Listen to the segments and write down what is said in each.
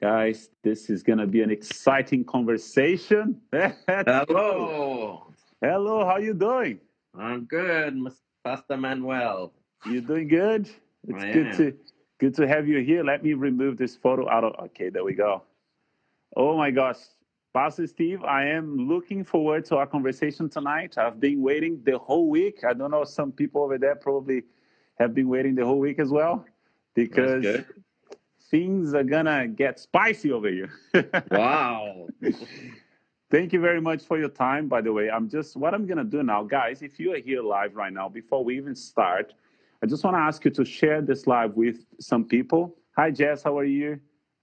Guys, this is going to be an exciting conversation. Hello. Hello, how you doing? I'm good. Pastor Manuel. You doing good? It's I good am. to good to have you here. Let me remove this photo out of Okay, there we go. Oh my gosh. Pastor Steve, I am looking forward to our conversation tonight. I've been waiting the whole week. I don't know, some people over there probably have been waiting the whole week as well because good. Things are gonna get spicy over here. Wow. Thank you very much for your time, by the way. I'm just, what I'm to do now, guys, if you are here live right now, before we even start, I just want to ask you to share this live with some people. Hi, Jess, how are you?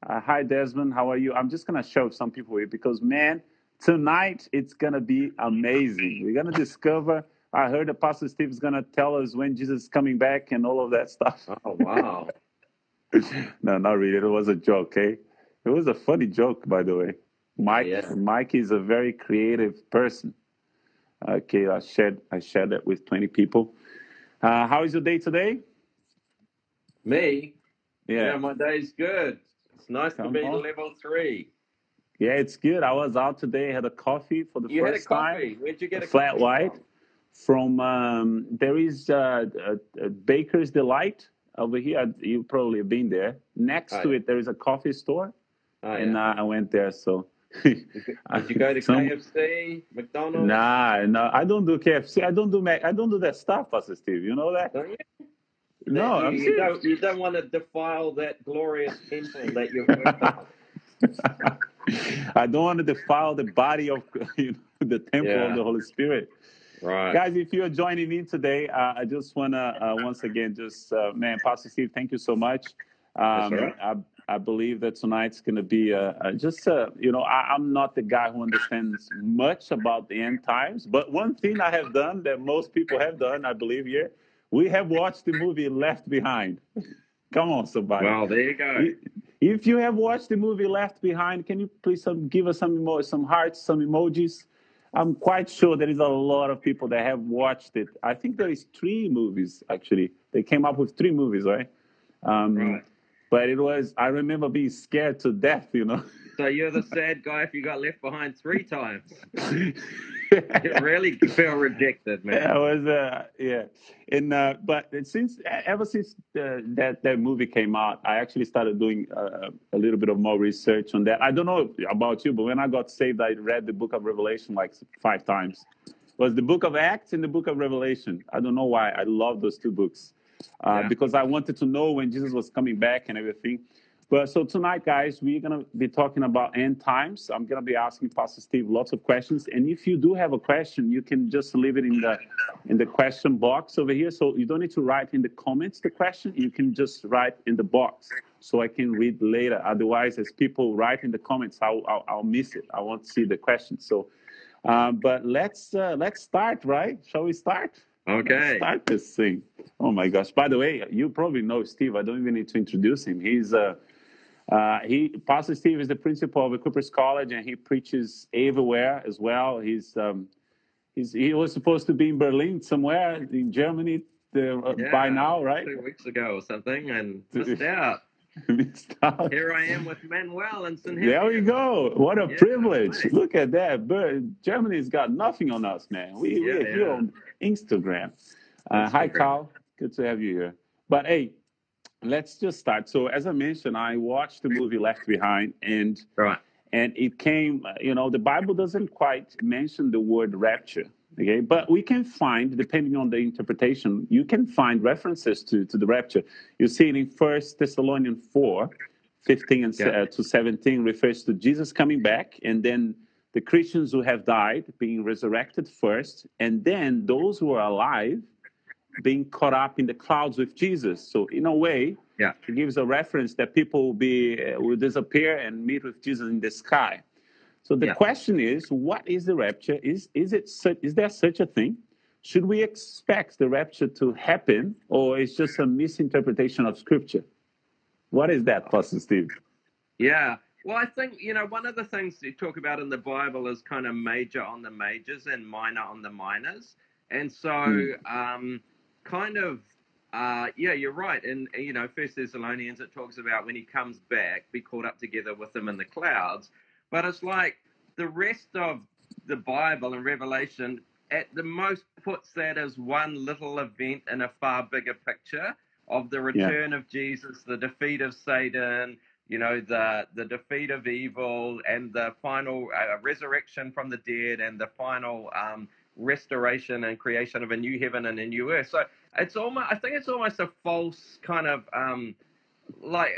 Uh, hi, Desmond, how are you? I'm just to show some people here because, man, tonight it's to be amazing. We're to discover. I heard Pastor Steve is to tell us when Jesus is coming back and all of that stuff. Oh, wow. No, not really. It was a joke, okay? It was a funny joke, by the way. Mike, Yeah. Mike is a very creative person. Okay, I shared I shared that with 20 people. Uh, how is your day today? Me? Yeah, Yeah, my day's good. It's nice to be on. level three. yeah, it's good. I was out today, had a coffee for the You first time. Where'd you get A a flat white. from? From um, there is uh, a, a Baker's Delight over here. You probably have been there. Next to it, there is a coffee store, Oh, and uh, I went there. So, Did you go to Some- KFC, McDonald's? Nah, no, I don't do KFC. I don't do Mac. I don't do that stuff, Pastor Steve. You know that? Don't you? No, you, I'm you serious. don't, you don't want to defile that glorious temple that you've. I don't want to defile the body of you know, the temple Yeah. of the Holy Spirit. Right. Guys, if you're joining in today, uh, I just want to uh, once again just uh, man, Pastor Steve, thank you so much. Um, That's all right. I, I believe that tonight's going to be uh, uh, just uh, you know I, I'm not the guy who understands much about the end times, but one thing I have done that most people have done, I believe here, we have watched the movie Left Behind. Come on, somebody. Well, there you go. If you have watched the movie Left Behind, can you please some, give us some emo- some hearts, some emojis? I'm quite sure there is a lot of people that have watched it. I think there is three movies actually. They came up with three movies, right? Um, Right. But it was. I remember being scared to death. You know. So you're the sad guy if you got left behind three times. You really feel rejected, Yeah, man. I was uh, yeah, and uh, but since ever since uh, that that movie came out, I actually started doing uh, a little bit of more research on that. I don't know about you, but when I got saved, I read the Book of Revelation like five times. It was the Book of Acts and the Book of Revelation. I don't know why I love those two books uh, Yeah. because I wanted to know when Jesus was coming back and everything. But so tonight, guys, we're gonna be talking about end times. I'm gonna be asking Pastor Steve lots of questions, and if you do have a question, you can just leave it in the in the question box over here. So you don't need to write in the comments the question. You can just write in the box, so I can read later. Otherwise, as people write in the comments, I'll I'll, I'll miss it. I won't see the question. So, um, but let's uh, let's start, right? Shall we start? Let's Okay. start this thing. Oh my gosh! By the way, you probably know Steve. I don't even need to introduce him. He's uh, uh, he Pastor Steve is the principal of Equippers College, and he preaches everywhere as well. He's um, he's he was supposed to be in Berlin somewhere in Germany uh, by now, right? Two weeks ago or something, and missed out. Missed out. Here I am with Manuel and St. There we go. What a Yeah, privilege. nice. Look at that. Germany's got nothing on us, man. We, Yeah, we're here on Instagram. Uh, hi, Carl. Good to have you here. But hey, let's just start. So, as I mentioned, I watched the movie Left Behind, and Right. and it came. You know, the Bible doesn't quite mention the word rapture. Okay, but we can find, depending on the interpretation, you can find references to to the rapture. You see it in First Thessalonians four. 15 and Yeah. uh, to 17 refers to Jesus coming back, and then the Christians who have died being resurrected first, and then those who are alive being caught up in the clouds with Jesus. So, in a way, Yeah. it gives a reference that people will be uh, will disappear and meet with Jesus in the sky. So the Yeah. question is, what is the rapture? Is is it such, is there such a thing? Should we expect the rapture to happen, or is just a misinterpretation of Scripture? What is that, Pastor Steve? Yeah. Well, I think, you know, one of the things you talk about in the Bible is kind of major on the majors and minor on the minors. And so, Hmm. um, kind of uh, yeah, you're right. And you know, First Thessalonians, it talks about when he comes back, be caught up together with him in the clouds. But it's like the rest of the Bible and Revelation, at the most, puts that as one little event in a far bigger picture of the return yeah. of Jesus, the defeat of Satan, you know, the the defeat of evil, and the final uh, resurrection from the dead, and the final um, restoration and creation of a new heaven and a new earth. So it's almost, I think it's almost a false kind of. Um, like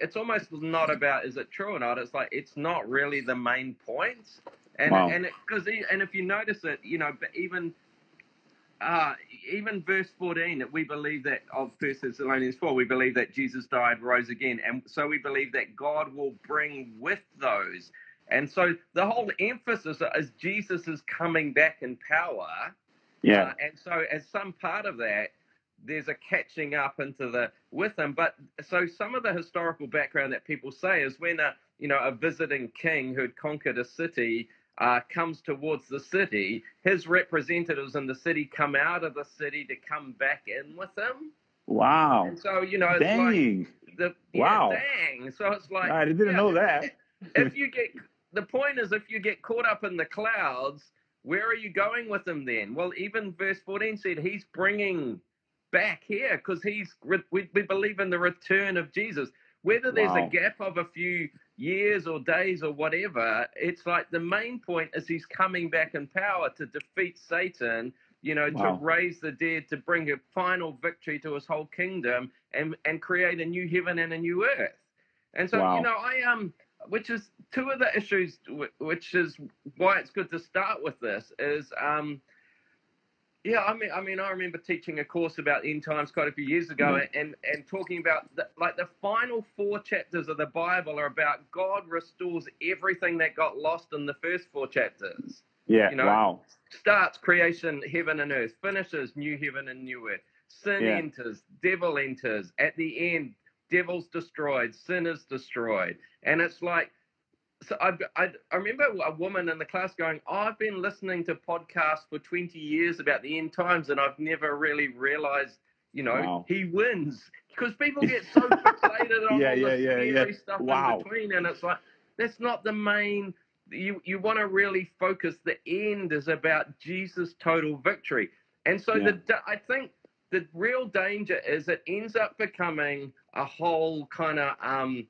it's almost not about is it true or not. It's like it's not really the main point, and wow. and because and if you notice it, you know, even uh, even verse 14, that we believe that of First Thessalonians 4, we believe that Jesus died, rose again. And so we believe that God will bring with those. And so the whole emphasis is Jesus is coming back in power. Yeah. Uh, and so as some part of that, there's a catching up into the with him. But so some of the historical background that people say is when a you know a visiting king who had conquered a city uh, comes towards the city, his representatives in the city come out of the city to come back in with him. Wow. And so, you know, dang. Like the, yeah, wow. Dang. So it's like. I didn't yeah, know that. if you get, the point is, if you get caught up in the clouds, where are you going with him then? Well, even verse 14 said he's bringing back here because he's, we, we believe in the return of Jesus. Whether there's wow. a gap of a few years or days or whatever, it's like the main point is he's coming back in power to defeat Satan, you know, wow. to raise the dead, to bring a final victory to his whole kingdom and, and create a new heaven and a new earth. And so, wow. you know, I um, which is two of the issues, which is why it's good to start with this, is um, yeah, I mean, I mean, I remember teaching a course about end times quite a few years ago, mm-hmm. and and talking about the, like the final four chapters of the Bible are about God restores everything that got lost in the first four chapters. Yeah, you know, wow. Starts creation, heaven and earth, finishes new heaven and new earth. Sin yeah. enters, devil enters. At the end, devil's destroyed, sin is destroyed, and it's like so I, I, I, remember a woman in the class going, oh, I've been listening to podcasts for 20 years about the end times, and I've never really realized, you know, wow. he wins. Because people get so fixated on yeah, all yeah, the yeah, yeah. stuff wow. in between, and it's like, that's not the main. You, you want to really focus. The end is about Jesus' total victory. And so yeah. the, I think the real danger is it ends up becoming a whole kind of um,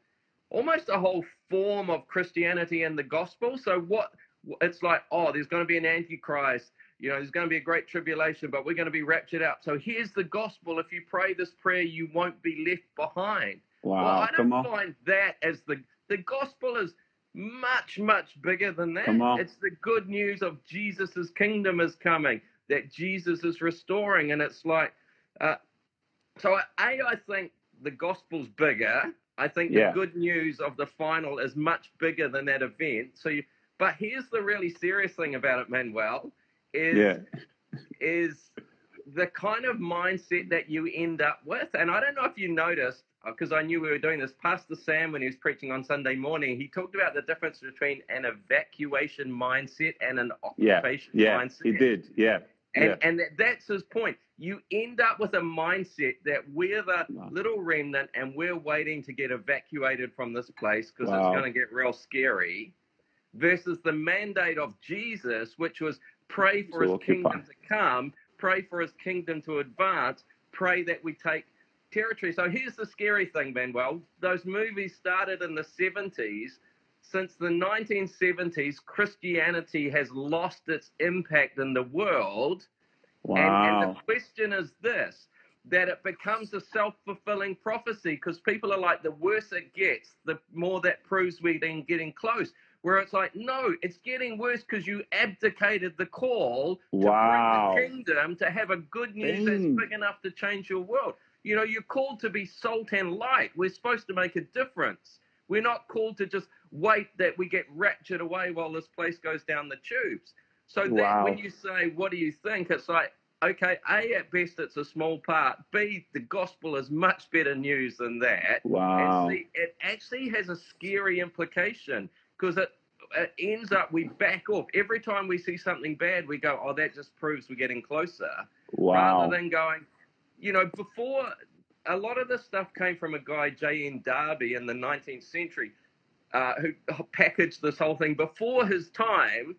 almost a whole form of Christianity and the gospel. So what it's like, oh, there's going to be an antichrist. You know, there's going to be a great tribulation, but we're going to be raptured out. So here's the gospel. If you pray this prayer, you won't be left behind. Wow, well, I don't on. find that as the the gospel is much much bigger than that. Come on. It's the good news of Jesus's kingdom is coming, that Jesus is restoring, and it's like, uh, so a I think the gospel's bigger I think the good news of the final is much bigger than that event. So, you, but here's the really serious thing about it, Manuel, is yeah. is the kind of mindset that you end up with. And I don't know if you noticed, because uh, I knew we were doing this. Pastor Sam, when he was preaching on Sunday morning, he talked about the difference between an evacuation mindset and an occupation yeah, mindset. Yeah, he did. Yeah. And, yeah. and that's his point. You end up with a mindset that we're the wow. little remnant and we're waiting to get evacuated from this place because wow. it's going to get real scary, versus the mandate of Jesus, which was pray for his kingdom to come, pray for his kingdom to advance, pray that we take territory. So here's the scary thing, Manuel. Those movies started in the 70s. Since the 1970s, Christianity has lost its impact in the world Wow. And, and the question is this that it becomes a self fulfilling prophecy because people are like, the worse it gets, the more that proves we're getting close. Where it's like, no, it's getting worse because you abdicated the call to wow. bring the kingdom to have a good news Dang. that's big enough to change your world. You know, you're called to be salt and light. We're supposed to make a difference. We're not called to just wait that we get raptured away while this place goes down the tubes. So that when you say, what do you think? It's like, okay, A, at best, it's a small part. B, the gospel is much better news than that. Wow. And C, it actually has a scary implication because it, it ends up, we back off. Every time we see something bad, we go, oh, that just proves we're getting closer. Wow. Rather than going, you know, before a lot of this stuff came from a guy, J.N. Darby, in the 19th century, uh, who packaged this whole thing. Before his time,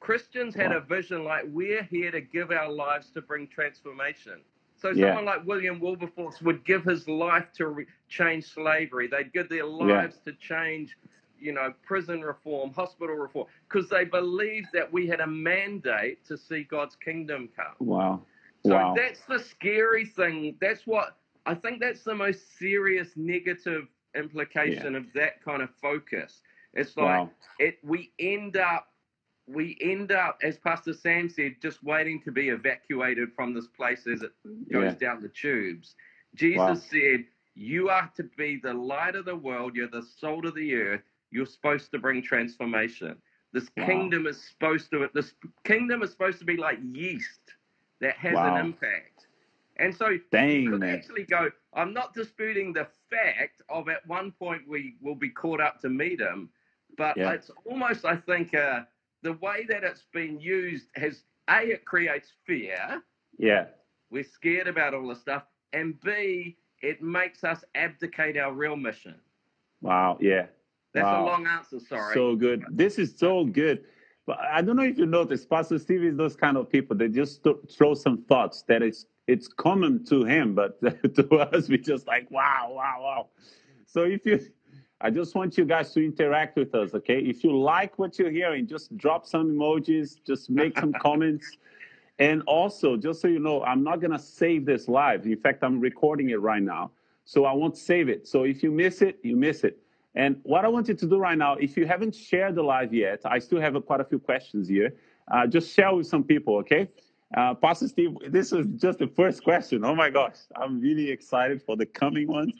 Christians had a vision like we're here to give our lives to bring transformation. So Yeah. someone like William Wilberforce would give his life to re- change slavery. They'd give their lives to change, you know, prison reform, hospital reform, because they believed that we had a mandate to see God's kingdom come. Wow. So wow. that's the scary thing. That's what I think that's the most serious negative implication of that kind of focus. It's like wow. it we end up we end up, as Pastor Sam said, just waiting to be evacuated from this place as it goes Yeah. down the tubes. Jesus Wow. said, You are to be the light of the world, you're the salt of the earth, you're supposed to bring transformation. This Wow. kingdom is supposed to this kingdom is supposed to be like yeast that has Wow. an impact. And so you Dang, could man. actually go, I'm not disputing the fact of at one point we will be caught up to meet him, but Yeah. it's almost, I think, uh, the way that it's been used has A, it creates fear. Yeah. We're scared about all this stuff. And B, it makes us abdicate our real mission. Wow. Yeah. That's Wow. a long answer, sorry. So good. This is so good. But I don't know if you noticed, Pastor Steve is those kind of people. They just th- throw some thoughts that it's it's common to him, but to us, we just like wow, wow, wow. So if you, I just want you guys to interact with us, okay? If you like what you're hearing, just drop some emojis, just make some comments. And also, just so you know, I'm not gonna save this live. In fact, I'm recording it right now, so I won't save it. So if you miss it, you miss it. And what I want you to do right now, if you haven't shared the live yet, I still have a, quite a few questions here. Uh, just share with some people, okay? Uh, Pastor Steve, this is just the first question. Oh my gosh, I'm really excited for the coming ones.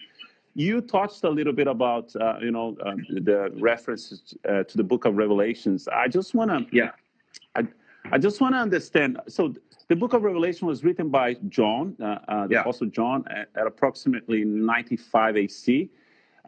You touched a little bit about, uh, you know, uh, the references uh, to the Book of Revelations. I just want to yeah. I just want to understand. So, the book of Revelation was written by John, uh, uh, the Yeah. Apostle John, at, at approximately 95 AC.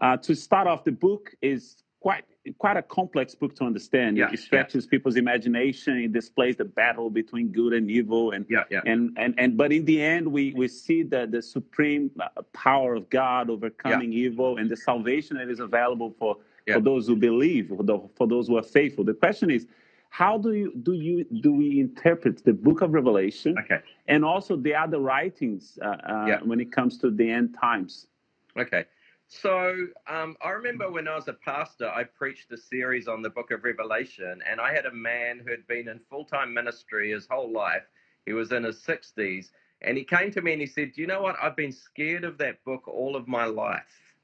Uh, to start off, the book is quite quite a complex book to understand. Yeah, It stretches people's imagination. It displays the battle between good and evil, and Yeah, yeah. and and and. But in the end, we we see the the supreme uh, power of God overcoming evil and the salvation that is available for Yeah. for those who believe, for, the, for those who are faithful. The question is, how do you do you do we interpret the book of Revelation Okay. and also the other writings uh, uh, Yeah. when it comes to the end times? Okay. So um, I remember when I was a pastor, I preached a series on the book of Revelation, and I had a man who had been in full time ministry his whole life. He was in his 60s, and he came to me and he said, Do you know what? I've been scared of that book all of my life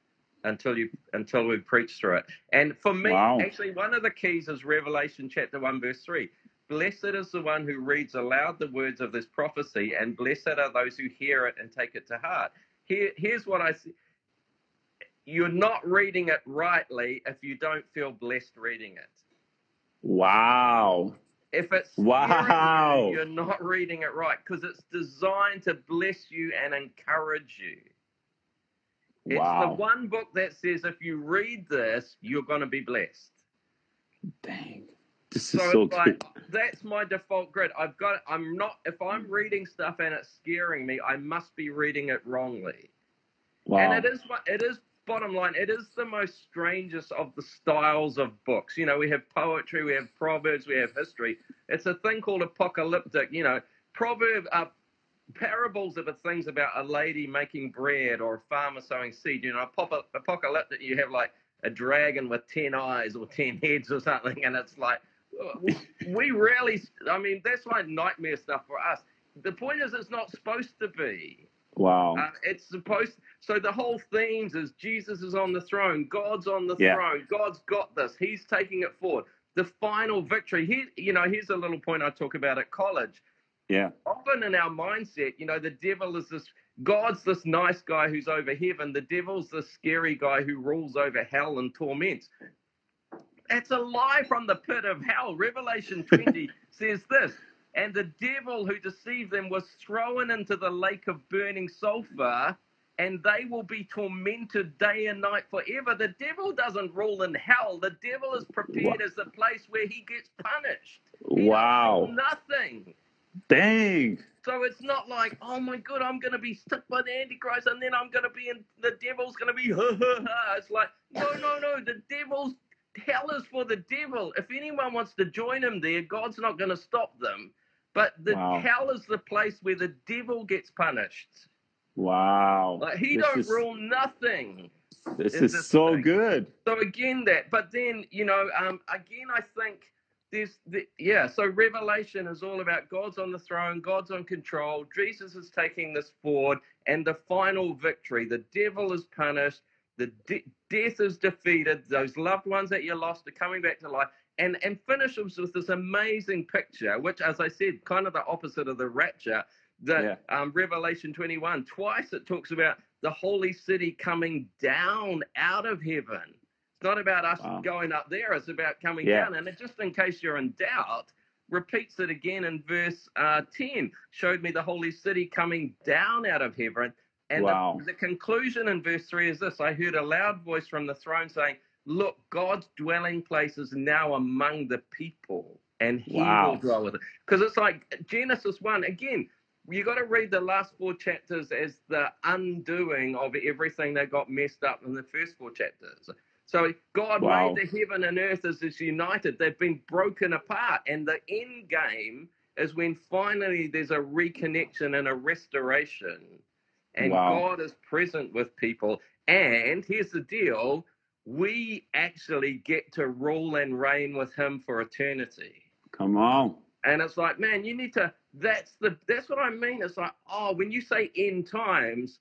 until you until we preached through it. And for me, Wow. actually, one of the keys is Revelation chapter 1, verse 3. Blessed is the one who reads aloud the words of this prophecy, and blessed are those who hear it and take it to heart. Here, here's what I see you're not reading it rightly if you don't feel blessed reading it. Wow. If it's Wow. you, you're not reading it right because it's designed to bless you and encourage you. It's the one book that says if you read this, you're going to be blessed. Dang. This is So so it's like good. that's my default grid. I've got. I'm not. If I'm reading stuff and it's scaring me, I must be reading it wrongly. Wow. And it is what it is. Bottom line, it is the most strangest of the styles of books. You know, we have poetry, we have proverbs, we have history. It's a thing called apocalyptic. You know, proverb uh, parables are the things about a lady making bread or a farmer sowing seed. You know, apocalyptic, you have like a dragon with ten eyes or ten heads or something, and it's like we really. I mean, that's like nightmare stuff for us. The point is, it's not supposed to be. Wow. Uh, it's supposed. So the whole themes is Jesus is on the throne, God's on the Yeah. throne, God's got this, He's taking it forward. The final victory. Here, you know, here's a little point I talk about at college. yeah. Often in our mindset, you know, the devil is this. God's this nice guy who's over heaven. The devil's this scary guy who rules over hell and torments. That's a lie from the pit of hell. Revelation 20 says this And the devil who deceived them was thrown into the lake of burning sulfur, and they will be tormented day and night forever. The devil doesn't rule in hell, the devil is prepared as the place where he gets punished. He Wow. nothing. Dang. So it's not like, oh my god, I'm going to be stuck by the Antichrist, and then I'm going to be in. The devil's going to be ha ha ha. It's like, no, no, no. The devil's hell is for the devil. If anyone wants to join him there, God's not going to stop them. But the Wow. hell is the place where the devil gets punished. Wow. Like he This don't is- rule nothing. This is is this so thing. good. So again, that. But then you know, um, again, I think there's the yeah. So Revelation is all about God's on the throne, God's on control. Jesus is taking this forward, and the final victory. The devil is punished. The de- death is defeated. Those loved ones that you lost are coming back to life. And, and finishes with this amazing picture, which, as I said, kind of the opposite of the rapture. That um, Revelation 21, twice it talks about the holy city coming down out of heaven. It's not about us Wow. going up there, it's about coming Yeah. down. And it, just in case you're in doubt, repeats it again in verse uh, 10 showed me the holy city coming down out of heaven. And Wow. the, the conclusion in verse 3 is this I heard a loud voice from the throne saying, Look, God's dwelling place is now among the people, and he Wow. will dwell with it. Because it's like Genesis 1, again, you got to read the last four chapters as the undoing of everything that got messed up in the first four chapters. So God Wow. made the heaven and earth as is united. They've been broken apart, and the end game is when finally there's a reconnection and a restoration, and Wow. God is present with people. And here's the deal: we actually get to rule and reign with Him for eternity. Come on. And it's like, man, you need to. That's the. That's what I mean. It's like, oh, when you say end times,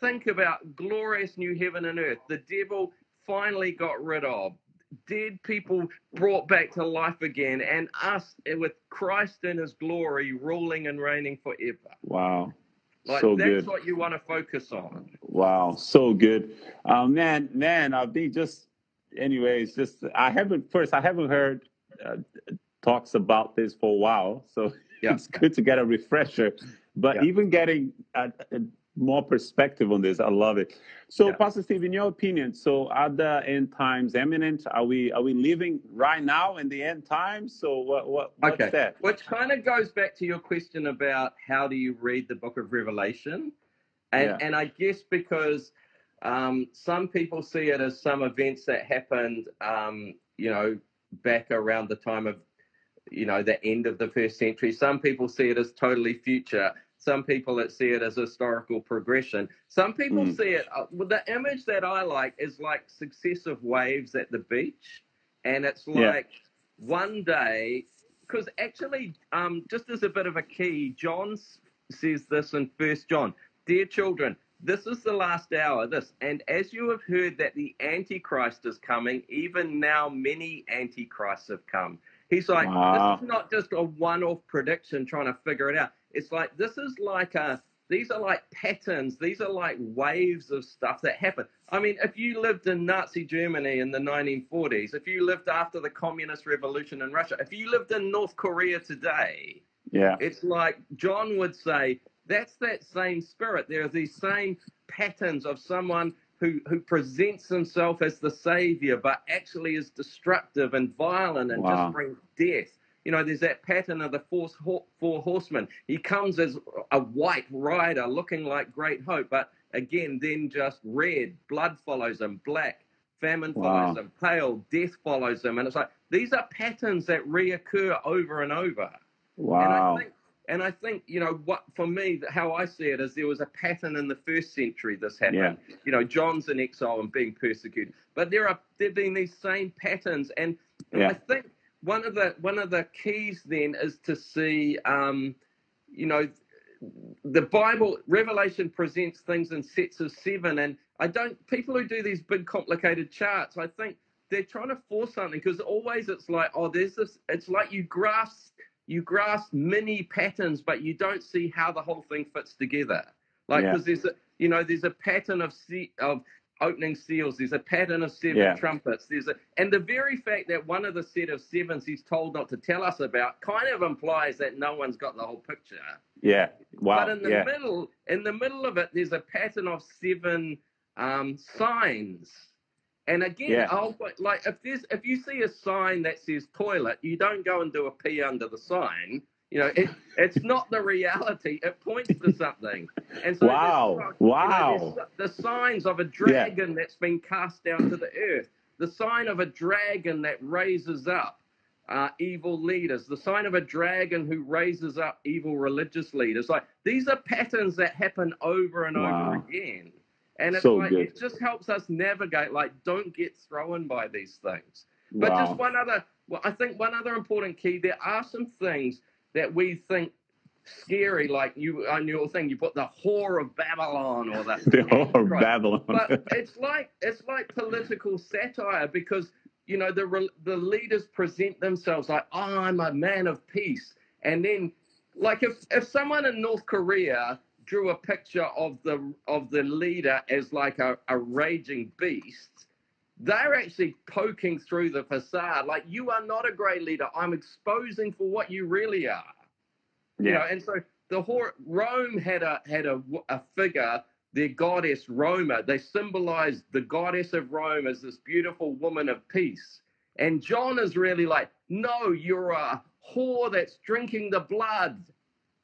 think about glorious new heaven and earth. The devil finally got rid of. Dead people brought back to life again, and us with Christ in His glory, ruling and reigning forever. Wow. Like so that's good. what you want to focus on. Wow, so good. Um, man, man, I think just, anyways, just I haven't first I haven't heard uh, talks about this for a while, so Yeah. it's good to get a refresher. But Yeah. even getting a more perspective on this, I love it. So, Yeah. Pastor Steve, in your opinion, so are the end times imminent? Are we are we living right now in the end times? So, what what what's Okay. that? Which kind of goes back to your question about how do you read the book of Revelation. And, Yeah. and I guess because um, some people see it as some events that happened, um, you know, back around the time of, you know, the end of the first century. Some people see it as totally future. Some people that see it as historical progression. Some people Mm. see it. Uh, well, the image that I like is like successive waves at the beach, and it's Yeah. like one day because actually, um, just as a bit of a key, John says this in First John, dear children, this is the last hour. This, and as you have heard that the Antichrist is coming, even now many Antichrists have come. He's like, Wow. this is not just a one-off prediction trying to figure it out. It's like this is like a these are like patterns. These are like waves of stuff that happen. I mean, if you lived in Nazi Germany in the 1940s, if you lived after the communist revolution in Russia, if you lived in North Korea today, Yeah, it's like John would say, that's that same spirit. There are these same patterns of someone who, who presents himself as the savior, but actually is destructive and violent and Wow. just brings death. You know, there's that pattern of the four, four horsemen. He comes as a white rider looking like great hope, but again, then just red, blood follows him, black, famine Wow. follows him, pale, death follows him. And it's like, these are patterns that reoccur over and over. And wow. I think, and I think, you know, what for me, how I see it is there was a pattern in the first century this happened. Yeah. You know, John's in exile and being persecuted, but there are there've been these same patterns, and, and Yeah. I think one of the one of the keys then is to see, um, you know, the Bible Revelation presents things in sets of seven, and I don't people who do these big complicated charts, I think they're trying to force something because always it's like, oh, there's this. It's like you grasp you grasp many patterns, but you don't see how the whole thing fits together. Like Yeah. because there's a you know there's a pattern of se- of opening seals. There's a pattern of seven Yeah. trumpets. There's a and the very fact that one of the set of sevens he's told not to tell us about kind of implies that no one's got the whole picture. Yeah. Wow. But in the yeah. middle, in the middle of it, there's a pattern of seven um, signs. And again, Yeah. I'll like if there's if you see a sign that says toilet, you don't go and do a pee under the sign. You know, it, it's not the reality. It points to something. And so wow, there's, wow. You know, the signs of a dragon yeah. that's been cast down to the earth, the sign of a dragon that raises up uh, evil leaders, the sign of a dragon who raises up evil religious leaders. Like these are patterns that happen over and wow. over again. And it's so like good. it just helps us navigate, like, don't get thrown by these things. But wow. just one other well, I think one other important key, there are some things that we think scary, like you on your thing, you put the whore of Babylon or the, the whore of Babylon. but it's like it's like political satire because you know the the leaders present themselves like oh, I'm a man of peace, and then like if if someone in North Korea drew a picture of the of the leader as like a, a raging beast, they're actually poking through the facade. Like you are not a great leader. I'm exposing for what you really are. Yeah. You know, and so the whore, Rome had a had a, a figure, their goddess Roma. They symbolized the goddess of Rome as this beautiful woman of peace. And John is really like, no, you're a whore that's drinking the blood.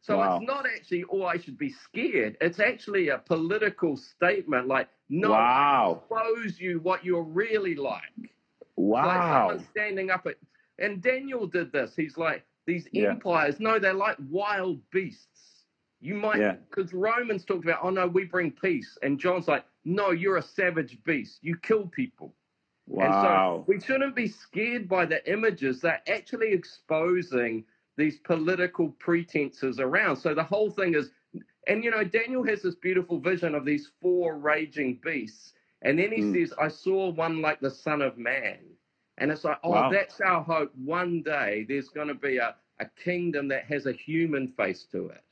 So wow. it's not actually, oh, I should be scared. It's actually a political statement like, no, wow. expose you what you're really like. Wow. Like someone standing up at, and Daniel did this. He's like, these yeah. empires, no, they're like wild beasts. You might, because yeah. Romans talked about, oh no, we bring peace. And John's like, no, you're a savage beast. You kill people. Wow. And so we shouldn't be scared by the images. They're actually exposing these political pretenses around. So the whole thing is, and you know, Daniel has this beautiful vision of these four raging beasts. And then he mm. says, I saw one like the Son of Man. And it's like, oh, wow. that's our hope. One day there's going to be a, a kingdom that has a human face to it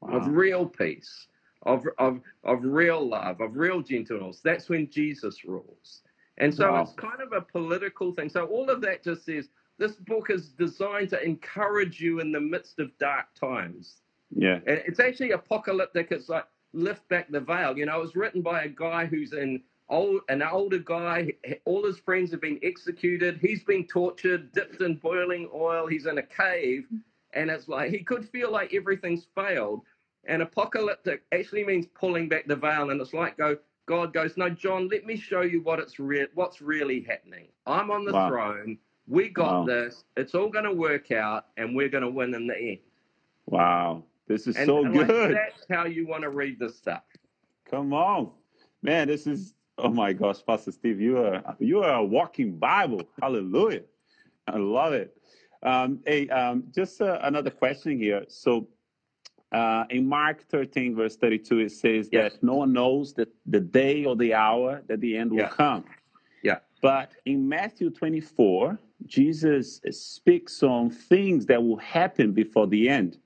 wow. of real peace, of, of, of real love, of real gentleness. That's when Jesus rules. And so wow. it's kind of a political thing. So all of that just says, this book is designed to encourage you in the midst of dark times. Yeah. And it's actually apocalyptic. It's like lift back the veil. You know, it was written by a guy who's in old, an older guy. All his friends have been executed. He's been tortured, dipped in boiling oil. He's in a cave. And it's like he could feel like everything's failed. And apocalyptic actually means pulling back the veil. And it's like go, God goes, No, John, let me show you what it's re- what's really happening. I'm on the wow. throne. We got wow. this. It's all going to work out, and we're going to win in the end. Wow, this is and, so and good. Like, that's how you want to read this stuff. Come on, man. This is oh my gosh, Pastor Steve, you are you are a walking Bible. Hallelujah. I love it. Um, hey, um, just uh, another question here. So, uh, in Mark 13, verse 32, it says yes. that no one knows that the day or the hour that the end will yeah. come. But in Matthew 24, Jesus speaks on things that will happen before the end.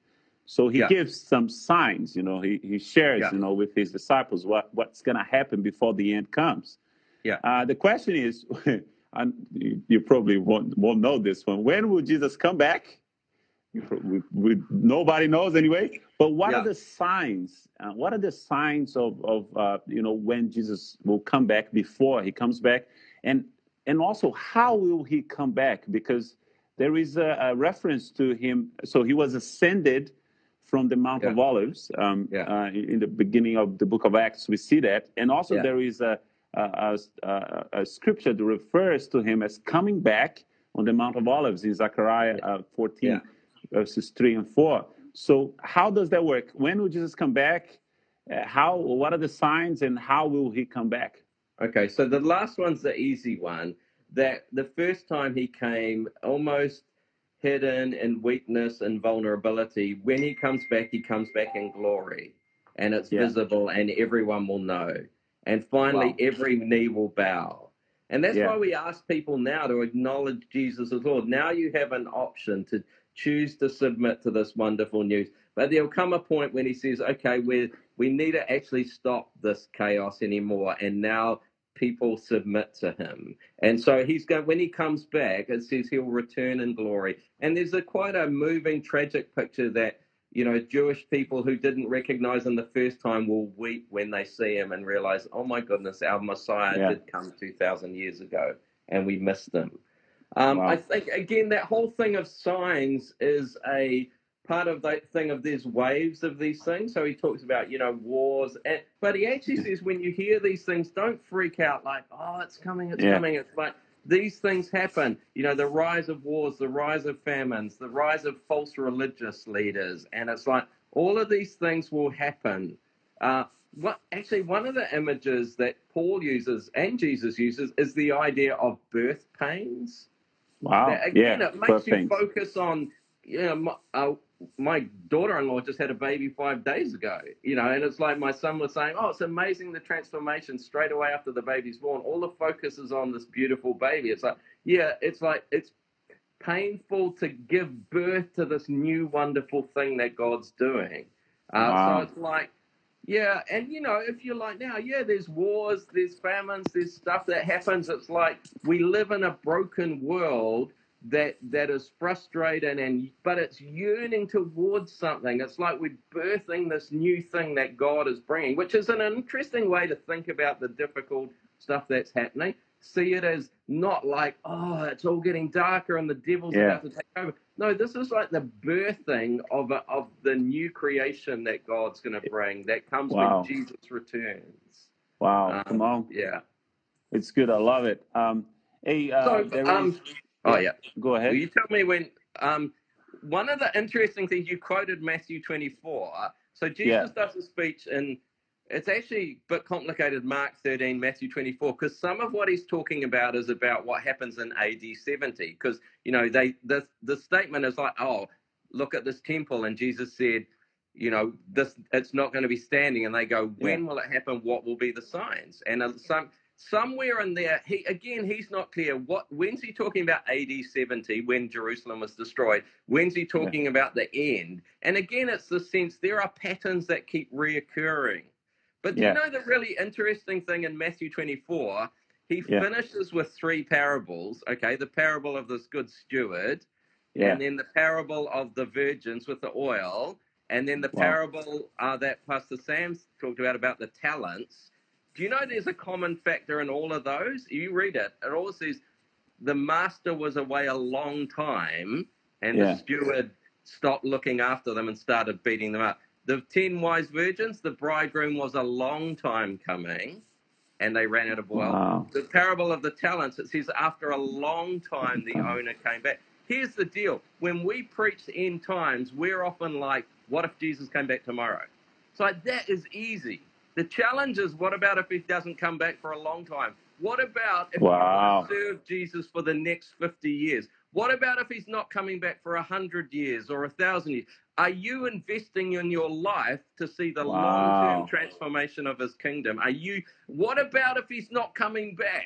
So he yeah. gives some signs, you know, he, he shares, yeah. you know, with his disciples what, what's going to happen before the end comes. Yeah. Uh, the question is, and you, you, probably won't, won't know this one. When will Jesus come back? We, we, nobody knows anyway. But what yeah. are the signs? Uh, what are the signs of, of uh, you know, when Jesus will come back before he comes back? And and also how will he come back? Because there is a, a reference to him. So he was ascended from the mount yeah. of olives um, yeah. uh, in the beginning of the book of acts. We see that. And also yeah. there is a, a, a, a, scripture that refers to him as coming back on the mount of olives in zechariah uh, 14 verses 3 and 4 so how does that work? When will jesus come back? Uh, how what are the signs and how will he come back Okay, so the last one's the easy one. That the first time he came, almost hidden in weakness and vulnerability. When he comes back, he comes back in glory, and it's yeah. visible, and everyone will know. And finally, wow. every knee will bow. And that's yeah. why we ask people now to acknowledge Jesus as Lord. Now you have an option to choose to submit to this wonderful news. But there'll come a point when he says, okay, we we need to actually stop this chaos anymore. And now people submit to him. And so he's going, when he comes back, it says he'll return in glory. And there's a quite a moving, tragic picture that, you know, Jewish people who didn't recognize him the first time will weep when they see him and realize, oh my goodness, our Messiah yeah. did come 2,000 years ago and we missed him. Um, wow. I think, again, that whole thing of signs is a part of that thing of there's waves of these things. So he talks about, you know, wars. And, but he actually says when you hear these things, don't freak out like, oh, it's coming, it's Yeah. coming. It's like these things happen. You know, the rise of wars, the rise of famines, the rise of false religious leaders. And it's like all of these things will happen. Uh, what actually one of the images that Paul uses and Jesus uses is the idea of birth pains. Wow. Again, yeah. it makes you perfect. focus on, you know, uh, my daughter-in-law just had a baby five days ago, you know, and it's like my son was saying, oh, it's amazing the transformation straight away after the baby's born. All the focus is on this beautiful baby. It's like, yeah, it's like it's painful to give birth to this new wonderful thing that God's doing. Uh, Wow. So it's like, yeah, and you know, if you're like now, yeah, there's wars, there's famines, there's stuff that happens. It's like we live in a broken world that that is frustrated and but it's yearning towards something. It's like we're birthing this new thing that God is bringing, which is an interesting way to think about the difficult stuff that's happening. See it as not like, oh, it's all getting darker and the devil's Yeah. about to take over. No, this is like the birthing of a, of the new creation that God's going to bring that comes Wow. when Jesus returns. Wow. Um, Come on. Yeah. It's good. I love it. Um, hey, uh, So, there um, is- oh yeah. Go Will ahead. you tell me when? Um, one of the interesting things you quoted Matthew 24. So Jesus Yeah. does a speech and it's actually a bit complicated. Mark 13, Matthew 24, because some of what he's talking about is about what happens in AD 70. Because you know they the the statement is like, oh, look at this temple, and Jesus said. You know, this it's not going to be standing, and they go, "When will it happen? What will be the signs?" And uh, some somewhere in there, he again, he's not clear. What when's he talking about AD 70 when Jerusalem was destroyed? When's he talking about the end? And again, it's the sense there are patterns that keep reoccurring. But do Yeah. you know the really interesting thing in Matthew 24? He Yeah. finishes with three parables. Okay, the parable of this good steward, Yeah. and then the parable of the virgins with the oil, and then the Wow. parable uh, that Pastor Sam's talked about about the talents. Do you know there's a common factor in all of those? You read it, it all says the master was away a long time, and Yeah. the steward stopped looking after them and started beating them up. The ten wise virgins, the bridegroom was a long time coming, and they ran out of oil. Wow. The parable of the talents, it says after a long time the owner came back. Here's the deal when we preach end times, we're often like, what if Jesus came back tomorrow? So that is easy. The challenge is, what about if he doesn't come back for a long time? What about if Wow. you serve Jesus for the next 50 years? What about if he's not coming back for 100 years or 1,000 years? Are you investing in your life to see the Wow. long-term transformation of his kingdom? Are you? What about if he's not coming back?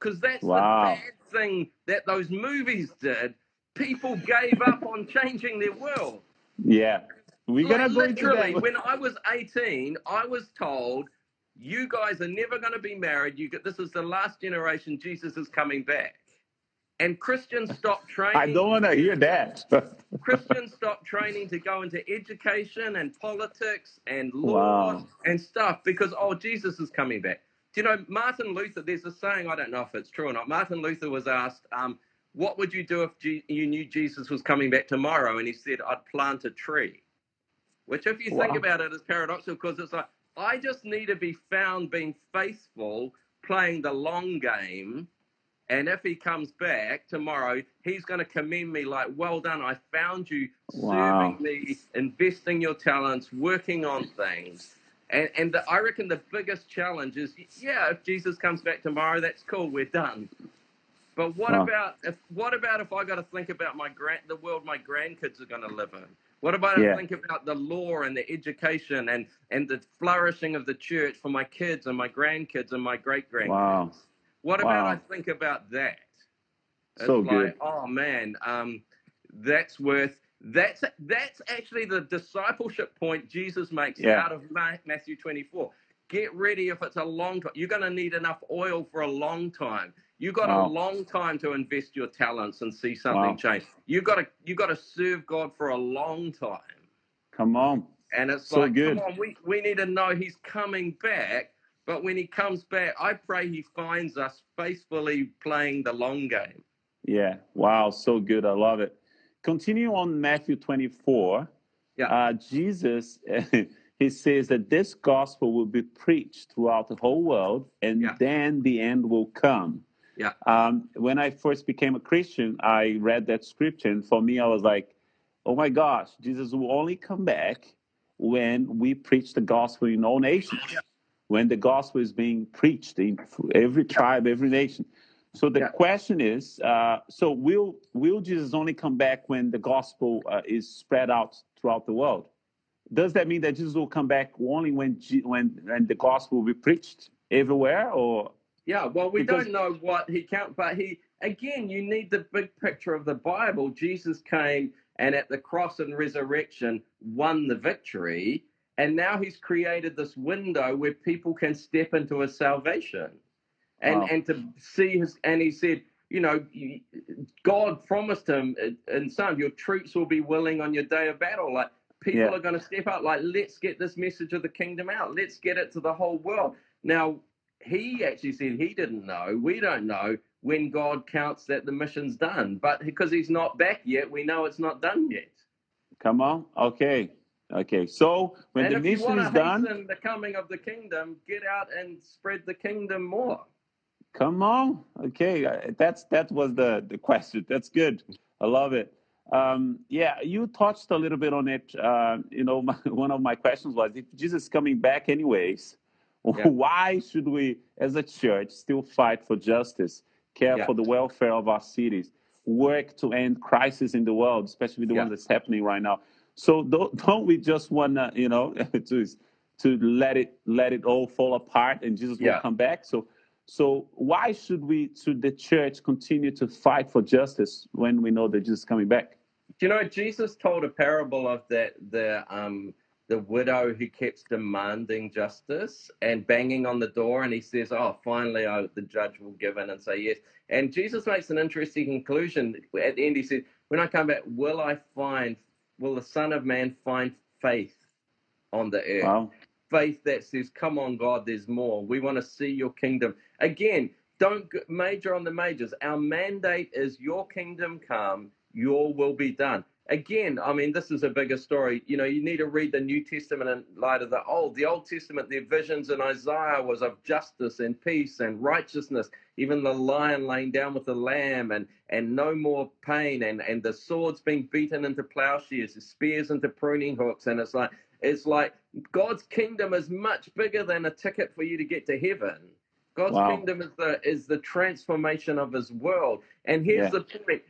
Because that's Wow. the bad thing that those movies did. People gave up on changing their world. Yeah. We're gonna go into literally, that. when I was 18, I was told, "You guys are never going to be married. You get this is the last generation. Jesus is coming back." And Christians stopped training. I don't want to hear that. Christians stopped training to go into education and politics and law Wow. and stuff because oh Jesus is coming back. Do you know Martin Luther? There's a saying I don't know if it's true or not. Martin Luther was asked, um, "What would you do if G- you knew Jesus was coming back tomorrow?" And he said, "I'd plant a tree." Which, if you think about it, is paradoxical because it's like I just need to be found being faithful, playing the long game, and if he comes back tomorrow, he's going to commend me like, well done. I found you Wow. serving me, investing your talents, working on things. And, and the, I reckon the biggest challenge is, yeah, if Jesus comes back tomorrow, that's cool. We're done. But what Wow. about if what about if I got to think about my grand the world my grandkids are going to live in? What about Yeah. I think about the law and the education and and the flourishing of the church for my kids and my grandkids and my great grandkids? Wow. What about I think about that? It's So like, good. oh man, um, that's worth. That's that's actually the discipleship point Jesus makes Yeah. out of Matthew 24. Get ready if it's a long time. You're going to need enough oil for a long time. You got Wow. a long time to invest your talents and see something Wow. change. You got to you got to serve God for a long time. Come on. And it's So like, good. come on, we, we need to know he's coming back. But when he comes back, I pray he finds us faithfully playing the long game. Yeah. Wow. So good. I love it. Continue on Matthew 24. Yeah. uh, Jesus, he says that this gospel will be preached throughout the whole world, and Yeah. then the end will come. Yeah. Um, when I first became a Christian, I read that scripture, and for me, I was like, "Oh my gosh, Jesus will only come back when we preach the gospel in all nations, when the gospel is being preached in every tribe, every nation." So the Yeah. question is, uh, so will will Jesus only come back when the gospel uh, is spread out throughout the world? Does that mean that Jesus will come back only when G- when when the gospel will be preached everywhere, or Yeah, well, we Because- don't know what he count, but he again, you need the big picture of the Bible. Jesus came and at the cross and resurrection won the victory, and now he's created this window where people can step into his salvation, and Wow. and to see his. And he said, you know, God promised him uh, in Psalm, your troops will be willing on your day of battle, like. People Yeah. are going to step up, like, let's get this message of the kingdom out. Let's get it to the whole world. Now, he actually said he didn't know. We don't know when God counts that the mission's done. But because he's not back yet, we know it's not done yet. come on? Okay, okay. So when and the mission is done, the coming of the kingdom, get out and spread the kingdom more. Come on. Okay, uh, that's that was the the question. That's good. I love it. Um, yeah, you touched a little bit on it. Uh, you know, my, one of my questions was if Jesus is coming back anyways, Yeah. why should we, as a church, still fight for justice, care Yeah. for the welfare of our cities, work to end crisis in the world, especially the Yeah. one that's happening right now? So don't, don't we just want to, you know, to to let it let it all fall apart and Jesus will come back? So so why should we, should the church continue to fight for justice when we know that Jesus is coming back? Do you know Jesus told a parable of that the um the widow who keeps demanding justice and banging on the door, and he says, "Oh, finally, oh, the judge will give in and say yes." And Jesus makes an interesting conclusion at the end. He said, "When I come back, will I find? Will the Son of Man find faith on the earth? Wow. Faith that says, "Come on, God, there's more. We want to see Your kingdom again." Don't major on the majors. Our mandate is Your kingdom come, Your will be done again, I mean, this is a bigger story. You know, you need to read the New Testament in light of the Old. The Old Testament, their visions in Isaiah was of justice and peace and righteousness. Even the lion laying down with the lamb and and no more pain and and the swords being beaten into plowshares, the spears into pruning hooks. And it's like it's like God's kingdom is much bigger than a ticket for you to get to heaven. God's Wow. kingdom is the is the transformation of His world. And here's Yeah. the point: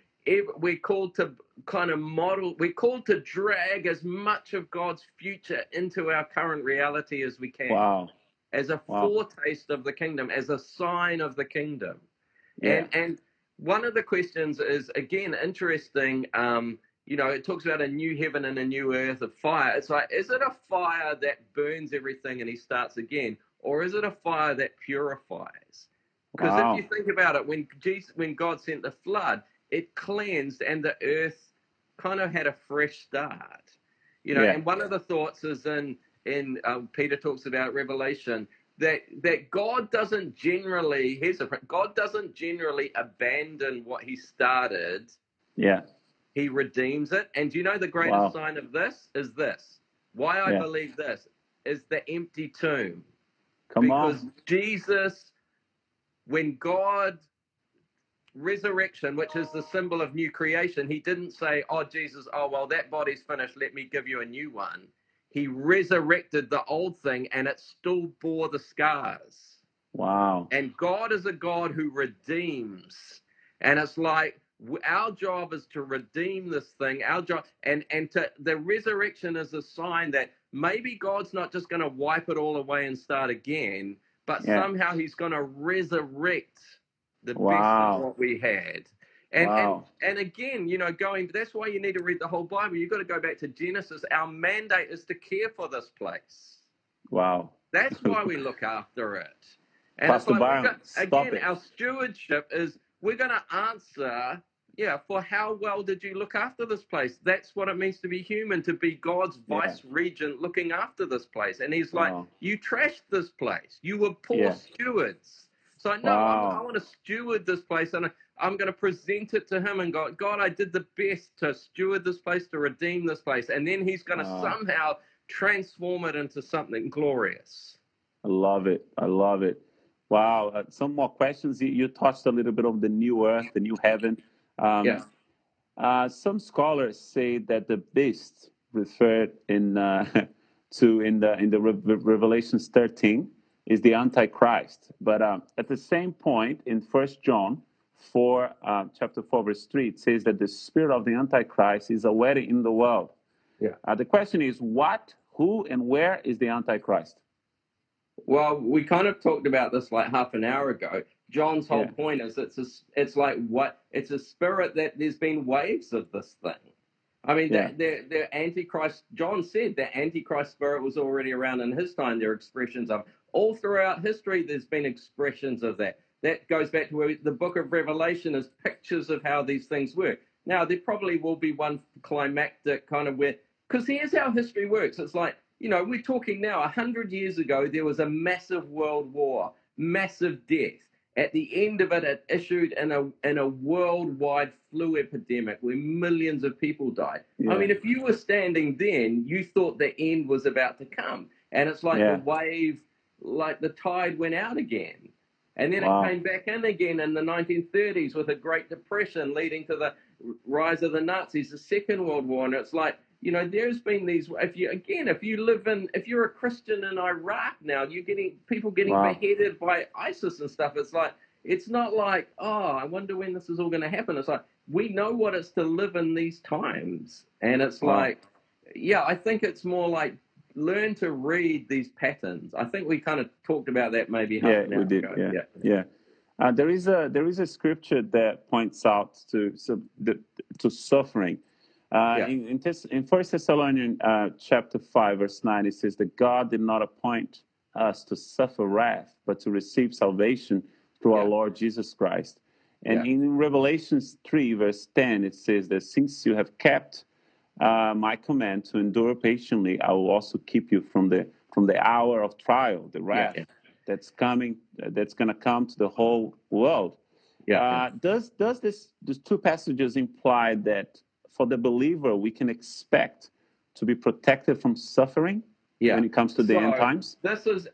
we're called to kind of model. We're called to drag as much of God's future into our current reality as we can, Wow. as a Wow. foretaste of the kingdom, as a sign of the kingdom. Yeah. And and one of the questions is again interesting. Um, you know, it talks about a new heaven and a new earth of fire. It's like, is it a fire that burns everything and he starts again, or is it a fire that purifies? Because Wow. if you think about it, when Jesus, when God sent the flood, it cleansed and the earth kind of had a fresh start. You know, Yeah. and one of the thoughts is in in um, Peter talks about Revelation that that God doesn't generally here's the God doesn't generally abandon what He started. Yeah. He redeems it. And you know the greatest Wow. sign of this is this? Why I Yeah. believe this is the empty tomb Come because on. Jesus, when God resurrection, which is the symbol of new creation, he didn't say, "Oh Jesus, oh well, that body's finished. Let me give you a new one." He resurrected the old thing, and it still bore the scars. Wow. And God is a God who redeems, and it's like our job is to redeem this thing. Our job, and and to the resurrection is a sign that maybe God's not just going to wipe it all away and start again, but Yeah. somehow He's going to resurrect the best Wow. of what we had. And, Wow. and and again, you know, going that's why you need to read the whole Bible. You've got to go back to Genesis. Our mandate is to care for this place. Wow. That's why we look after it. And Pastor like, Byron, got- stop again, it. our stewardship is we're going to answer, yeah, for how well did you look after this place? That's what it means to be human, to be God's Yeah. vice regent looking after this place. And he's like, Wow. you trashed this place. You were poor Yeah. stewards. So no, Wow. I, I want to steward this place, and I'm going to present it to him and go, God, I did the best to steward this place, to redeem this place. And then he's going to Wow. somehow transform it into something glorious. I love it. I love it. Wow. Uh, some more questions. You, you touched a little bit on the new earth, the new heaven. Um, Yeah. Uh, some scholars say that the beast referred in uh, to in the in the Re- Revelations 13 is the Antichrist. But um, at the same point in First John 4, uh, chapter 4, verse 3, it says that the spirit of the Antichrist is already in the world. Yeah. Uh, the question is, what, who, and where is the Antichrist? Well, we kind of talked about this like half an hour ago. John's whole Yeah. point is it's a, it's like what it's a spirit that there's been waves of this thing. I mean, Yeah. the, the, the Antichrist, John said the Antichrist spirit was already around in his time. There are expressions of all throughout history, there's been expressions of that. That goes back to where the book of Revelation is pictures of how these things work. Now, there probably will be one climactic kind of where, because here's how history works. It's like, you know, we're talking now, a hundred years ago, there was a massive world war, massive death. At the end of it, it issued in a in a worldwide flu epidemic where millions of people died. Yeah. I mean, if you were standing then, you thought the end was about to come, and it's like Yeah. the wave, like the tide went out again, and then Wow. it came back in again in the 1930s with a Great Depression leading to the rise of the Nazis, the Second World War, and it's like you know, there's been these. If you again, if you live in, if you're a Christian in Iraq now, you're getting people getting Wow. beheaded by ISIS and stuff. It's like it's not like, oh, I wonder when this is all going to happen. It's like we know what it's to live in these times, and it's Wow. like, yeah, I think it's more like learn to read these patterns. I think we kind of talked about that maybe half yeah, an hour we did. ago. Yeah, yeah. Uh, there is a there is a scripture that points out to so the, to suffering. Uh, Yeah. In in, Thess- in First Thessalonians uh, chapter five verse nine, it says that God did not appoint us to suffer wrath, but to receive salvation through our Lord Jesus Christ. And Yeah. in Revelations three verse ten, it says that since you have kept uh, my command to endure patiently, I will also keep you from the from the hour of trial, the wrath Yeah. that's coming, uh, that's going to come to the whole world. Yeah. Uh, does does this these two passages imply that for the believer we can expect to be protected from suffering yeah. when it comes to the end times? this is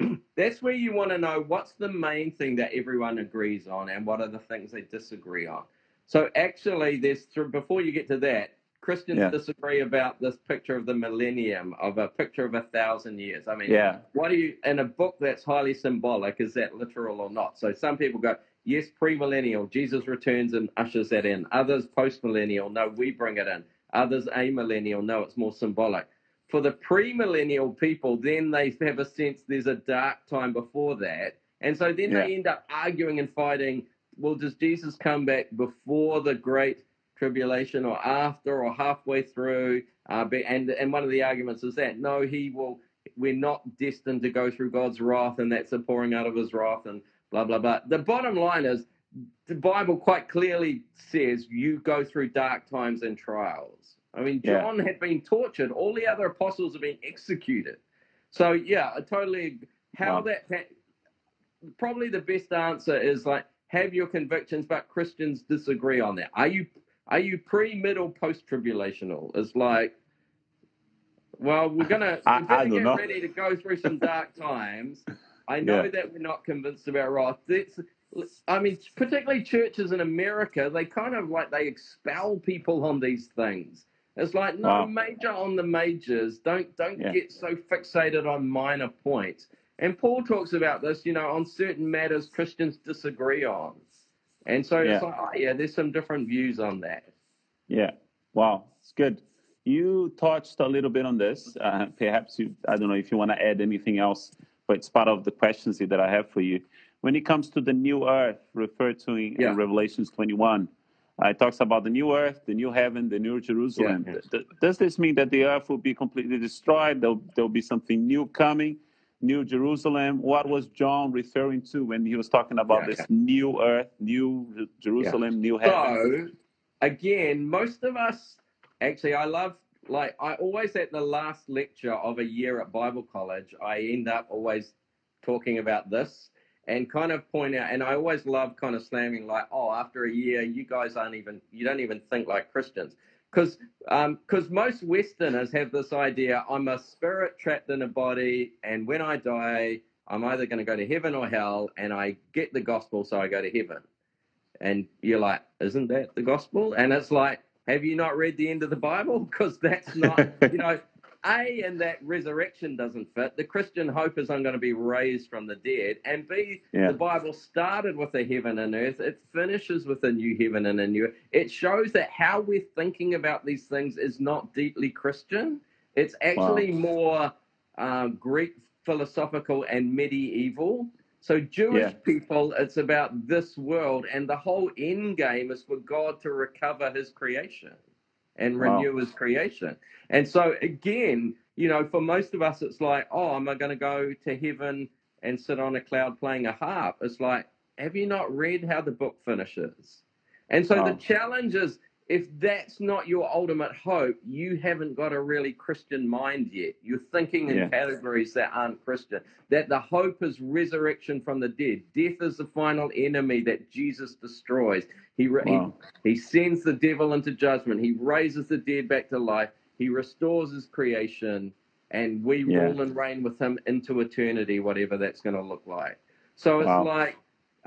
that's where you want to know what's the main thing that everyone agrees on and what are the things they disagree on so actually there's th- before you get to that christians Yeah. disagree about this picture of the millennium of a picture of a thousand years. I mean Yeah, what do you in a book that's highly symbolic is that literal or not? So some people go yes premillennial jesus returns and ushers that in. Others postmillennial no we bring it in. Others amillennial no it's more symbolic. For the premillennial people then they have a sense there's a dark time before that and so then they end up arguing and fighting well does jesus come back before the great tribulation or after or halfway through uh, and and one of the arguments is that no he will we're not destined to go through God's wrath, and that's a pouring out of His wrath, and blah blah blah. The bottom line is, the Bible quite clearly says you go through dark times and trials. I mean, Yeah. John had been tortured; all the other apostles have been executed. So yeah, I totally how Wow. that, that probably the best answer is like have your convictions, but Christians disagree on that. Are you are you pre, middle, post tribulational? It's like, well, we're gonna I- we're gonna get know. ready to go through some dark times. I know Yeah. that we're not convinced about wrath. That's, I mean, particularly churches in America, they kind of like they expel people on these things. It's like no Wow. major on the majors. Don't don't Yeah. get so fixated on minor points. And Paul talks about this, you know, on certain matters Christians disagree on. And so Yeah. it's like, oh, yeah, there's some different views on that. Yeah. Wow, it's good. You touched a little bit on this. Uh, perhaps you, I don't know if you want to add anything else, but it's part of the questions that I have for you. When it comes to the new earth referred to in, Yeah. in Revelations 21, uh, it talks about the new earth, the new heaven, the new Jerusalem. Yeah. Does this mean that the earth will be completely destroyed? There'll, there'll be something new coming, new Jerusalem. What was John referring to when he was talking about Yeah. this new earth, new Jerusalem, new heaven? So, again, most of us, actually, I love, like, I always at the last lecture of a year at Bible college, I end up always talking about this. and kind of point out. And I always love kind of slamming like, oh, after a year, you guys aren't even, you don't even think like Christians. Because because um, most Westerners have this idea I'm a spirit trapped in a body, and when I die, I'm either going to go to heaven or hell, and I get the gospel, so I go to heaven. And you're like, isn't that the gospel? And it's like, have you not read the end of the Bible? Because that's not, you know, A, and that resurrection doesn't fit. The Christian hope is I'm going to be raised from the dead. And B, yeah. the Bible started with a heaven and earth. It finishes with a new heaven and a new. It shows that how we're thinking about these things is not deeply Christian. It's actually wow. more um, Greek philosophical and medieval. So Jewish yeah. people, it's about this world, and the whole end game is for God to recover His creation and wow. renew his creation. And so again, you know, for most of us, it's like, oh, am I going to go to heaven and sit on a cloud playing a harp? It's like, have you not read how the book finishes? And so wow. the challenge is if that's not your ultimate hope, you haven't got a really Christian mind yet. You're thinking in yeah. categories that aren't Christian. That the hope is resurrection from the dead. Death is the final enemy that Jesus destroys. He, wow. he, he sends the devil into judgment. He raises the dead back to life. He restores his creation, and we yeah. rule and reign with him into eternity, whatever that's going to look like. So it's wow. like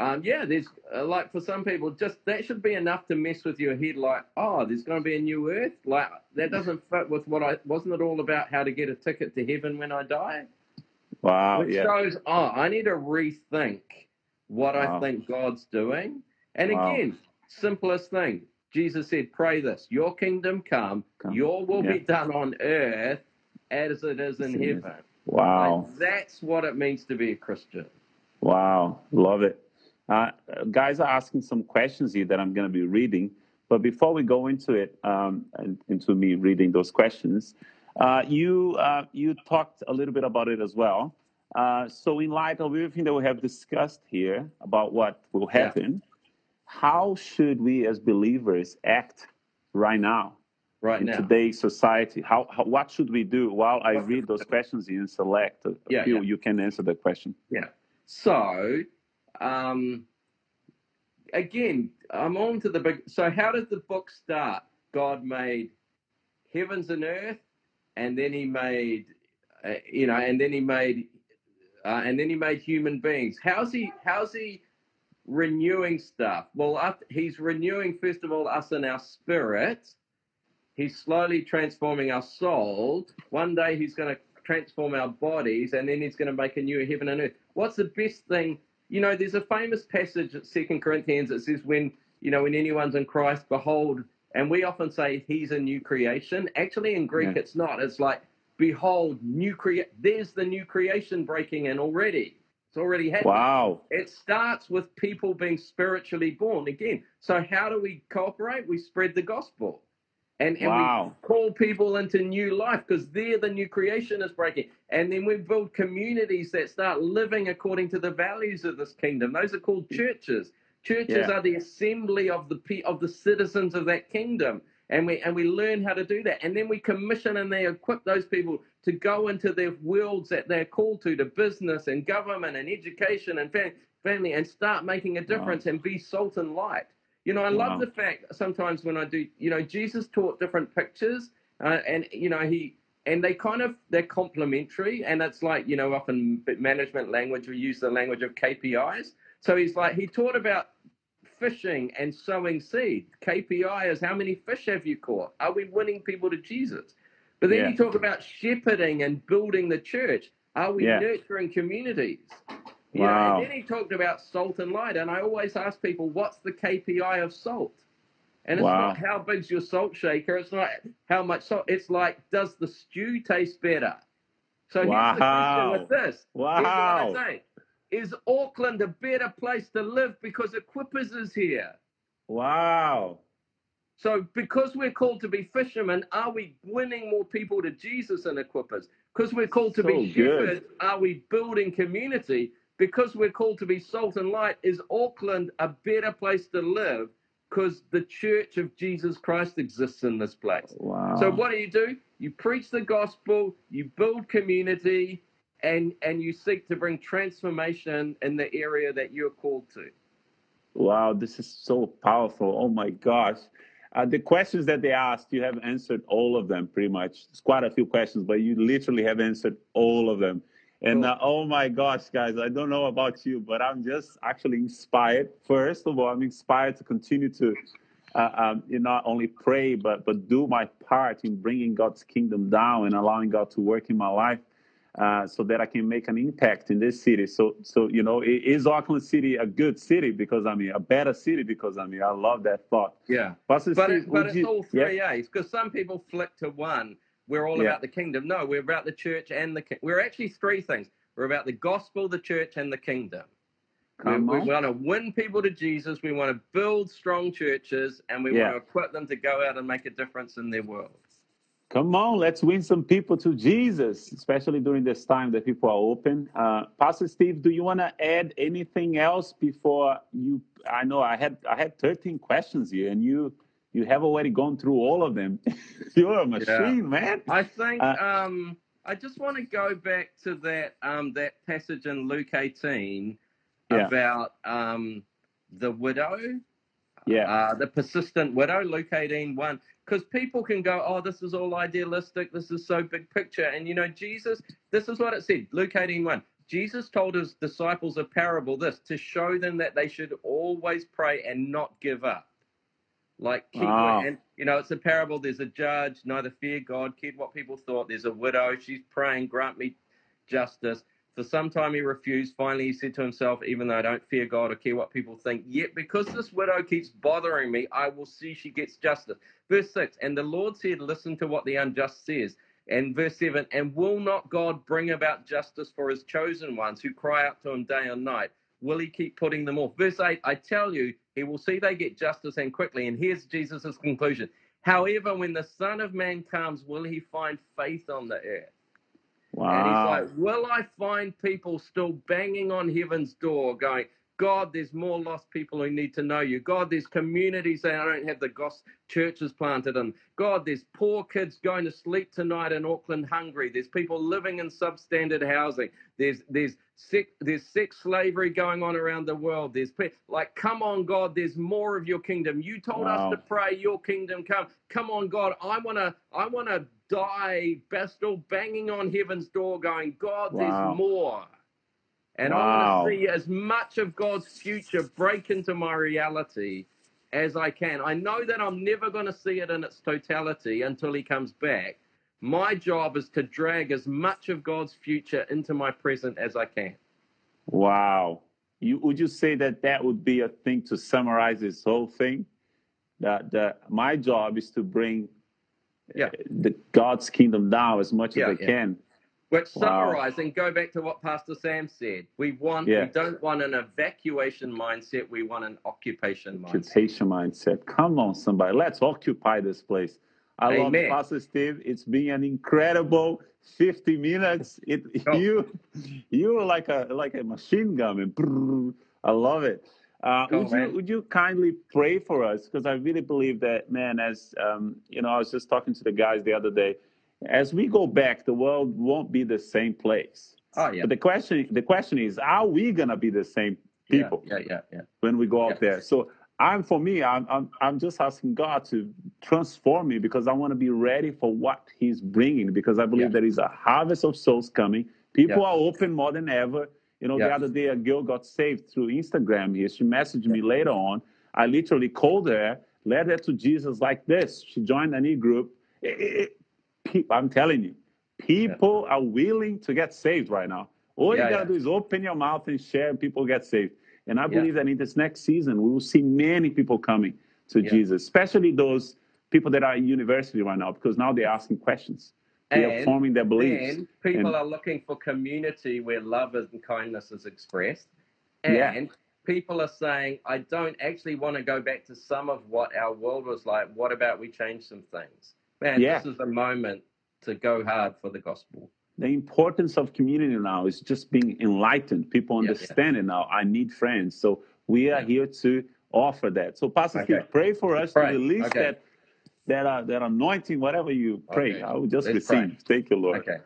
um, yeah, there's uh, like for some people, just that should be enough to mess with your head. Like, oh, there's going to be a new earth. Like that doesn't fit with what I wasn't it all about how to get a ticket to heaven when I die? Wow, Which yeah. shows, oh, I need to rethink what wow. I think God's doing. And wow. again, simplest thing. Jesus said, "Pray this: Your kingdom come, come. Your will yeah. be done on earth as it is in heaven." Wow, like, that's what it means to be a Christian. Wow, love it. Uh, guys are asking some questions here that I'm going to be reading. But before we go into it, um, into me reading those questions, uh, you uh, you talked a little bit about it as well. Uh, so, in light of everything that we have discussed here about what will happen, yeah. how should we as believers act right now? Right in now. today's society, how, how, what should we do? While I read those questions and select a yeah, few, yeah. you can answer the question. Yeah. So um, again, I'm on to the big. So, how does the book start? God made heavens and earth, and then He made, uh, you know, and then He made, uh, and then He made human beings. How's He? How's He renewing stuff? Well, He's renewing first of all us in our spirit. He's slowly transforming our soul. One day He's going to transform our bodies, and then He's going to make a new heaven and earth. What's the best thing? You know, there's a famous passage at Second Corinthians that says, when, you know, when anyone's in Christ, behold, and we often say he's a new creation. Actually, in Greek, yeah. it's not. It's like, behold, new create. There's the new creation breaking in already. It's already happening. Wow. It starts with people being spiritually born again. So how do we cooperate? We spread the gospel. And, and wow. we call people into new life because they're the new creation is breaking. And then we build communities that start living according to the values of this kingdom. Those are called churches. Churches yeah. are the assembly of the of the citizens of that kingdom. And we and we learn how to do that. And then we commission and they equip those people to go into their worlds that they're called to, to business and government and education and family, and start making a difference wow. and be salt and light. You know, I wow. love the fact sometimes when I do, you know, Jesus taught different pictures, uh, and you know he and they kind of they're complementary, and it's like you know often management language we use the language of KPIs. So he's like he taught about fishing and sowing seed. KPI is how many fish have you caught? Are we winning people to Jesus? But then yeah. you talk about shepherding and building the church. Are we yeah. nurturing communities? You wow. know, and then he talked about salt and light. And I always ask people, what's the KPI of salt? And it's wow. not how big's your salt shaker. It's not how much salt. It's like, does the stew taste better? So wow. here's the question with this. Wow. Say, is Auckland a better place to live because Equippers is here? Wow. So because we're called to be fishermen, are we winning more people to Jesus in Equippers? Because we're called to so be shepherds, are we building community? Because we're called to be salt and light, is Auckland a better place to live because the church of Jesus Christ exists in this place. Wow. So what do you do? You preach the gospel, you build community, and and you seek to bring transformation in the area that you're called to. Wow, this is so powerful. Oh my gosh. Uh, the questions that they asked, you have answered all of them pretty much. It's quite a few questions, but you literally have answered all of them. And uh, oh my gosh, guys, I don't know about you, but I'm just actually inspired. First of all, I'm inspired to continue to uh, um, you not only pray, but but do my part in bringing God's kingdom down and allowing God to work in my life. Uh, so that I can make an impact in this city. So, so you know, is Auckland City a good city because I mean a better city because I mean I love that thought. Yeah, Pastor but Steve, but it's you, all three yeah? A's because some people flick to one. We're all yeah. about the kingdom. No, we're about the church and the. We're actually three things. We're about the gospel, the church, and the kingdom. Come we, we want to win people to Jesus. We want to build strong churches, and we yeah. want to equip them to go out and make a difference in their world. Come on, let's win some people to Jesus, especially during this time that people are open. Uh, Pastor Steve, do you want to add anything else before you? I know I had I had 13 questions here, and you you have already gone through all of them. You're a machine, yeah. man. I think uh, um, I just want to go back to that um, that passage in Luke 18 yeah. about um, the widow. Yeah. Uh, the persistent widow, Luke 18, 1 because people can go, oh, this is all idealistic. This is so big picture. And, you know, Jesus, this is what it said, Luke 18 1. Jesus told his disciples a parable, this, to show them that they should always pray and not give up. Like, keep, wow. and, you know, it's a parable. There's a judge, neither fear God, keep what people thought. There's a widow, she's praying, grant me justice. For some time he refused. Finally, he said to himself, Even though I don't fear God or care what people think, yet because this widow keeps bothering me, I will see she gets justice. Verse 6 And the Lord said, Listen to what the unjust says. And verse 7 And will not God bring about justice for his chosen ones who cry out to him day and night? Will he keep putting them off? Verse 8 I tell you, he will see they get justice and quickly. And here's Jesus' conclusion. However, when the Son of Man comes, will he find faith on the earth? Wow. And he's like, Will I find people still banging on heaven's door going, God, there's more lost people who need to know you. God, there's communities that I don't have the gospel churches planted in. God, there's poor kids going to sleep tonight in Auckland hungry. There's people living in substandard housing. There's there's sex, there's sex slavery going on around the world. There's like, come on, God, there's more of your kingdom. You told wow. us to pray, your kingdom come. Come on, God, I wanna I wanna die, still banging on heaven's door, going, God, wow. there's more. And wow. I want to see as much of God's future break into my reality as I can. I know that I'm never going to see it in its totality until He comes back. My job is to drag as much of God's future into my present as I can. Wow. You, would you say that that would be a thing to summarize this whole thing? That, that my job is to bring yeah. Eh, the God's kingdom down as much yeah, as I yeah. can. Which summarize wow. and go back to what Pastor Sam said. We want yeah. we don't want an evacuation mindset, we want an occupation mindset. Occupation mindset. Come on, somebody. Let's occupy this place. I Amen. love Pastor Steve. It's been an incredible 50 minutes. It oh. you you are like a like a machine gun and I love it. Uh, would you would you kindly pray for us? Because I really believe that, man. As um, you know, I was just talking to the guys the other day. As we go back, the world won't be the same place. Oh yeah. But the question the question is, are we gonna be the same people? Yeah, yeah, yeah. yeah. When we go out there, so I'm for me, I'm, I'm I'm just asking God to transform me because I want to be ready for what He's bringing. Because I believe yeah. there is a harvest of souls coming. People yeah. are open more than ever you know, the other day a girl got saved through Instagram here. She messaged me later on. I literally called her, led her to Jesus like this. She joined a new group. It, it, I'm telling you, people are willing to get saved right now. All you gotta do is open your mouth and share, and people get saved. And I believe that in this next season, we will see many people coming to Jesus, especially those people that are at university right now, because now they're asking questions. They and, are forming their beliefs. And people and, are looking for community where love and kindness is expressed. And yeah. people are saying, I don't actually want to go back to some of what our world was like. What about we change some things? Man, yeah. this is a moment to go hard for the gospel. The importance of community now is just being enlightened. People understand yeah, yeah. it now. I need friends. So we are here to offer that. So, Pastor okay. Steve, pray for us pray. to release okay. that that uh, that anointing, whatever you pray, okay. I will just Let's receive. Pray. Thank you, Lord. Okay.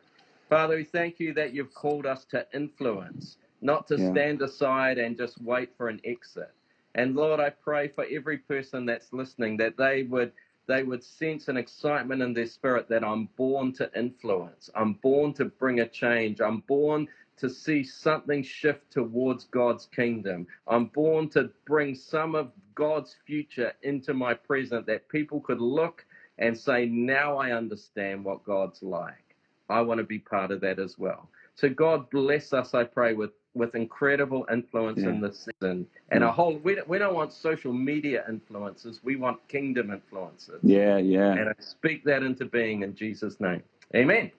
Father, we thank you that you've called us to influence, not to Yeah. stand aside and just wait for an exit. And Lord, I pray for every person that's listening that they would they would sense an excitement in their spirit that I'm born to influence. I'm born to bring a change. I'm born to see something shift towards God's kingdom. I'm born to bring some of God's future into my present that people could look and say, now I understand what God's like. I want to be part of that as well. So God bless us, I pray, with with incredible influence Yeah. in this season. And a mm. whole we don't, we don't want social media influences. We want kingdom influences. Yeah, yeah. And I speak that into being in Jesus' name. Amen.